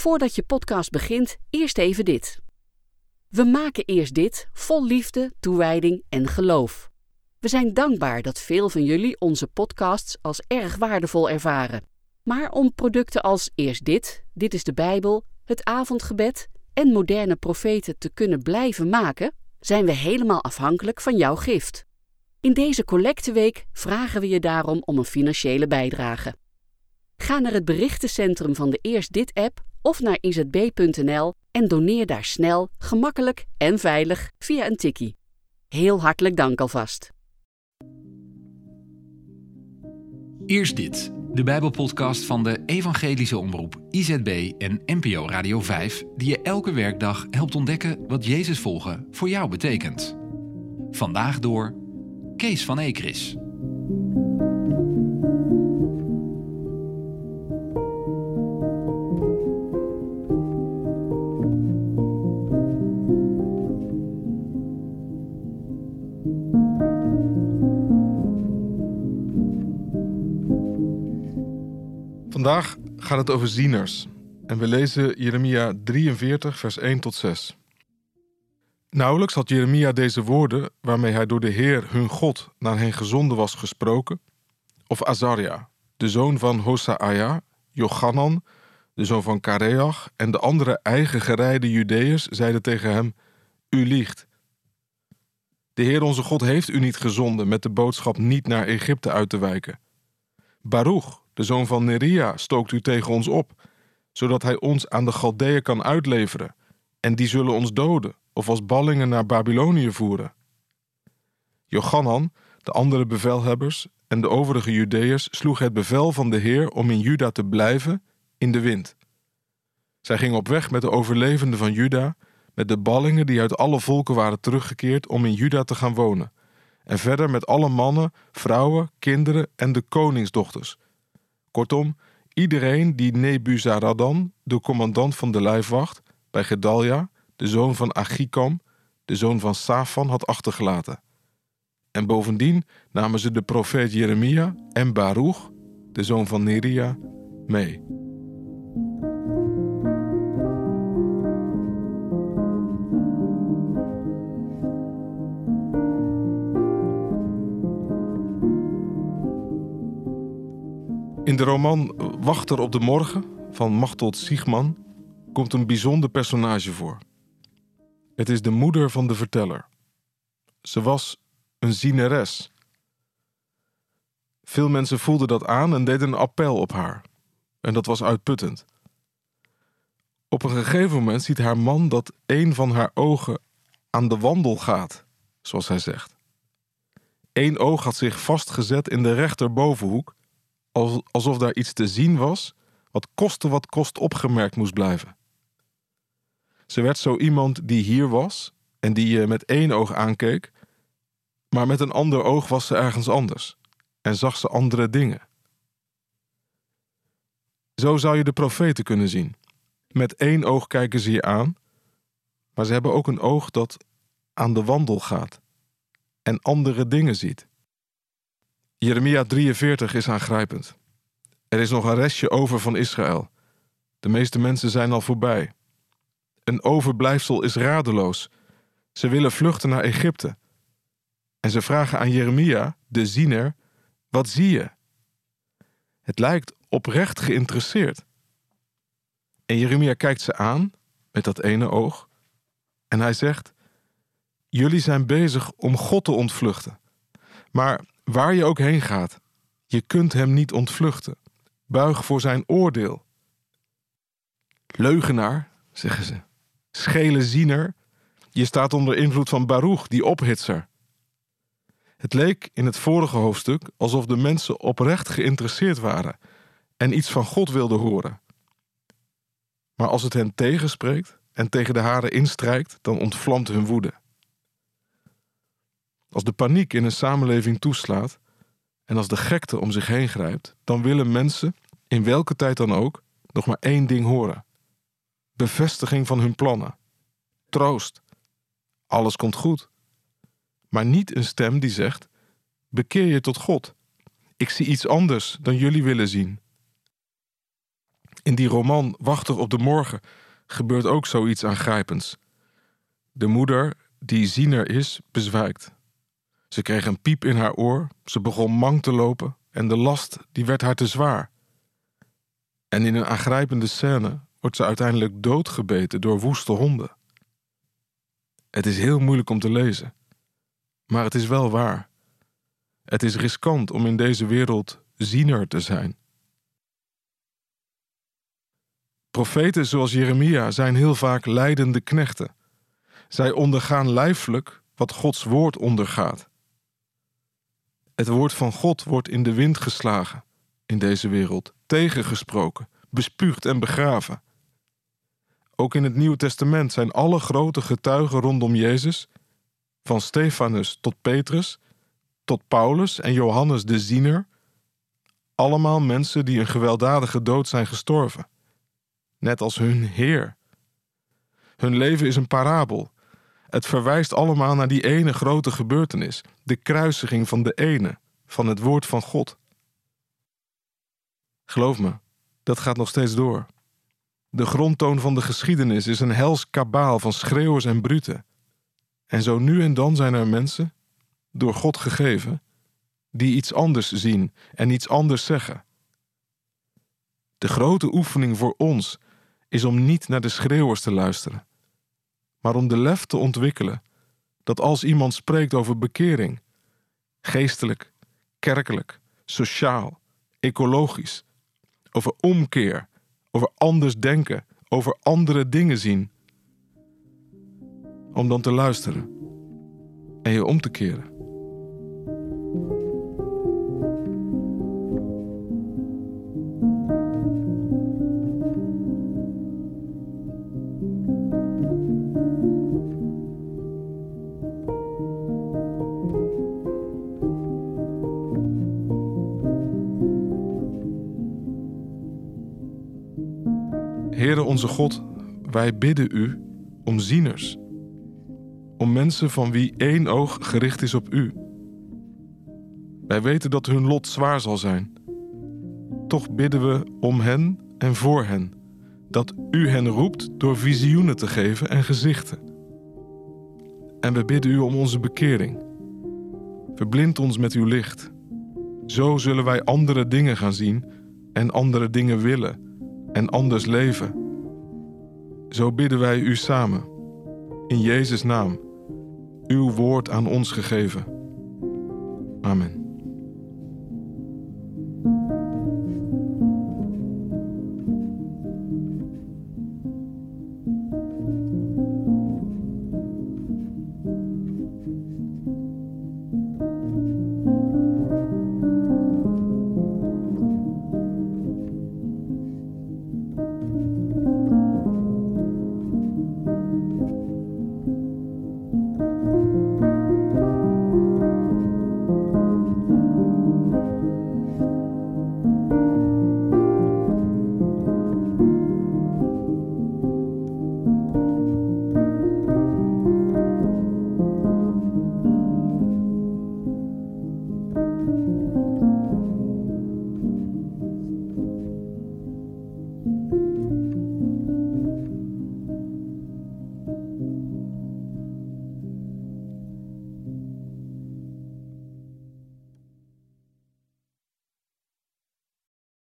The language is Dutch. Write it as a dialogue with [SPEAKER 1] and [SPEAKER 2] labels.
[SPEAKER 1] Voordat je podcast begint, eerst even dit. We maken eerst dit vol liefde, toewijding en geloof. We zijn dankbaar dat veel van jullie onze podcasts als erg waardevol ervaren. Maar om producten als Eerst dit, Dit is de Bijbel, het avondgebed en moderne profeten te kunnen blijven maken, zijn we helemaal afhankelijk van jouw gift. In deze collecteweek vragen we je daarom om een financiële bijdrage. Ga naar het berichtencentrum van de Eerst Dit app of naar izb.nl en doneer daar snel, gemakkelijk en veilig via een tikkie. Heel hartelijk dank alvast.
[SPEAKER 2] Eerst dit, de Bijbelpodcast van de Evangelische Omroep IZB en NPO Radio 5, die je elke werkdag helpt ontdekken wat Jezus volgen voor jou betekent. Vandaag door Kees van Ekris.
[SPEAKER 3] Vandaag gaat het over zieners. En we lezen Jeremia 43, vers 1 tot 6. Nauwelijks had Jeremia deze woorden, waarmee hij door de Heer hun God naar hen gezonden was, gesproken, of Azaria, de zoon van Hosaia, Jochanan, de zoon van Kareach, en de andere eigen gerijde Judeërs zeiden tegen hem: U liegt. De Heer onze God heeft u niet gezonden met de boodschap niet naar Egypte uit te wijken. Baruch, de zoon van Neria, stookt u tegen ons op, zodat hij ons aan de Galdeeën kan uitleveren, en die zullen ons doden of als ballingen naar Babylonië voeren. Jochanan, de andere bevelhebbers en de overige Judeërs sloegen het bevel van de Heer om in Juda te blijven in de wind. Zij gingen op weg met de overlevenden van Juda, met de ballingen die uit alle volken waren teruggekeerd om in Juda te gaan wonen, en verder met alle mannen, vrouwen, kinderen en de koningsdochters. Kortom, iedereen die Nebuzaradan, de commandant van de lijfwacht, bij Gedalia, de zoon van Achikam, de zoon van Safan, had achtergelaten. En bovendien namen ze de profeet Jeremia en Baruch, de zoon van Neria, mee. De roman Wachter op de Morgen van Machteld Siegman komt een bijzonder personage voor. Het is de moeder van de verteller. Ze was een zieneres. Veel mensen voelden dat aan en deden een appel op haar. En dat was uitputtend. Op een gegeven moment ziet haar man dat een van haar ogen aan de wandel gaat, zoals hij zegt. Eén oog had zich vastgezet in de rechterbovenhoek, alsof daar iets te zien was wat koste wat kost opgemerkt moest blijven. Ze werd zo iemand die hier was en die je met één oog aankeek, maar met een ander oog was ze ergens anders en zag ze andere dingen. Zo zou je de profeten kunnen zien. Met één oog kijken ze je aan, maar ze hebben ook een oog dat aan de wandel gaat en andere dingen ziet. Jeremia 43 is aangrijpend. Er is nog een restje over van Israël. De meeste mensen zijn al voorbij. Een overblijfsel is radeloos. Ze willen vluchten naar Egypte. En ze vragen aan Jeremia, de ziener, wat zie je? Het lijkt oprecht geïnteresseerd. En Jeremia kijkt ze aan met dat ene oog en hij zegt: Jullie zijn bezig om God te ontvluchten. Maar waar je ook heen gaat, je kunt hem niet ontvluchten. Buig voor zijn oordeel. Leugenaar, zeggen ze. Schele ziener. Je staat onder invloed van Baruch, die ophitser. Het leek in het vorige hoofdstuk alsof de mensen oprecht geïnteresseerd waren en iets van God wilden horen. Maar als het hen tegenspreekt en tegen de haren instrijkt, dan ontvlamt hun woede. Als de paniek in een samenleving toeslaat en als de gekte om zich heen grijpt, dan willen mensen, in welke tijd dan ook, nog maar één ding horen: bevestiging van hun plannen, troost. Alles komt goed. Maar niet een stem die zegt: bekeer je tot God. Ik zie iets anders dan jullie willen zien. In die roman Wachtig op de morgen gebeurt ook zoiets aangrijpends. De moeder, die ziener is, bezwijkt. Ze kreeg een piep in haar oor, ze begon mang te lopen en de last die werd haar te zwaar. En in een aangrijpende scène wordt ze uiteindelijk doodgebeten door woeste honden. Het is heel moeilijk om te lezen, maar het is wel waar. Het is riskant om in deze wereld ziener te zijn. Profeten zoals Jeremia zijn heel vaak leidende knechten. Zij ondergaan lijfelijk wat Gods woord ondergaat. Het woord van God wordt in de wind geslagen in deze wereld, tegengesproken, bespuugd en begraven. Ook in het Nieuwe Testament zijn alle grote getuigen rondom Jezus, van Stefanus tot Petrus, tot Paulus en Johannes de Ziener, allemaal mensen die een gewelddadige dood zijn gestorven, net als hun Heer. Hun leven is een parabel. Het verwijst allemaal naar die ene grote gebeurtenis, de kruisiging van de ene, van het woord van God. Geloof me, dat gaat nog steeds door. De grondtoon van de geschiedenis is een hels kabaal van schreeuwers en bruten. En zo nu en dan zijn er mensen, door God gegeven, die iets anders zien en iets anders zeggen. De grote oefening voor ons is om niet naar de schreeuwers te luisteren, maar om de lef te ontwikkelen dat als iemand spreekt over bekering, geestelijk, kerkelijk, sociaal, ecologisch, over omkeer, over anders denken, over andere dingen zien. Om dan te luisteren en je om te keren. Heere onze God, wij bidden u om zieners. Om mensen van wie één oog gericht is op u. Wij weten dat hun lot zwaar zal zijn. Toch bidden we om hen en voor hen, dat u hen roept door visioenen te geven en gezichten. En we bidden u om onze bekering. Verblind ons met uw licht. Zo zullen wij andere dingen gaan zien en andere dingen willen en anders leven. Zo bidden wij u samen, in Jezus' naam, uw woord aan ons gegeven. Amen.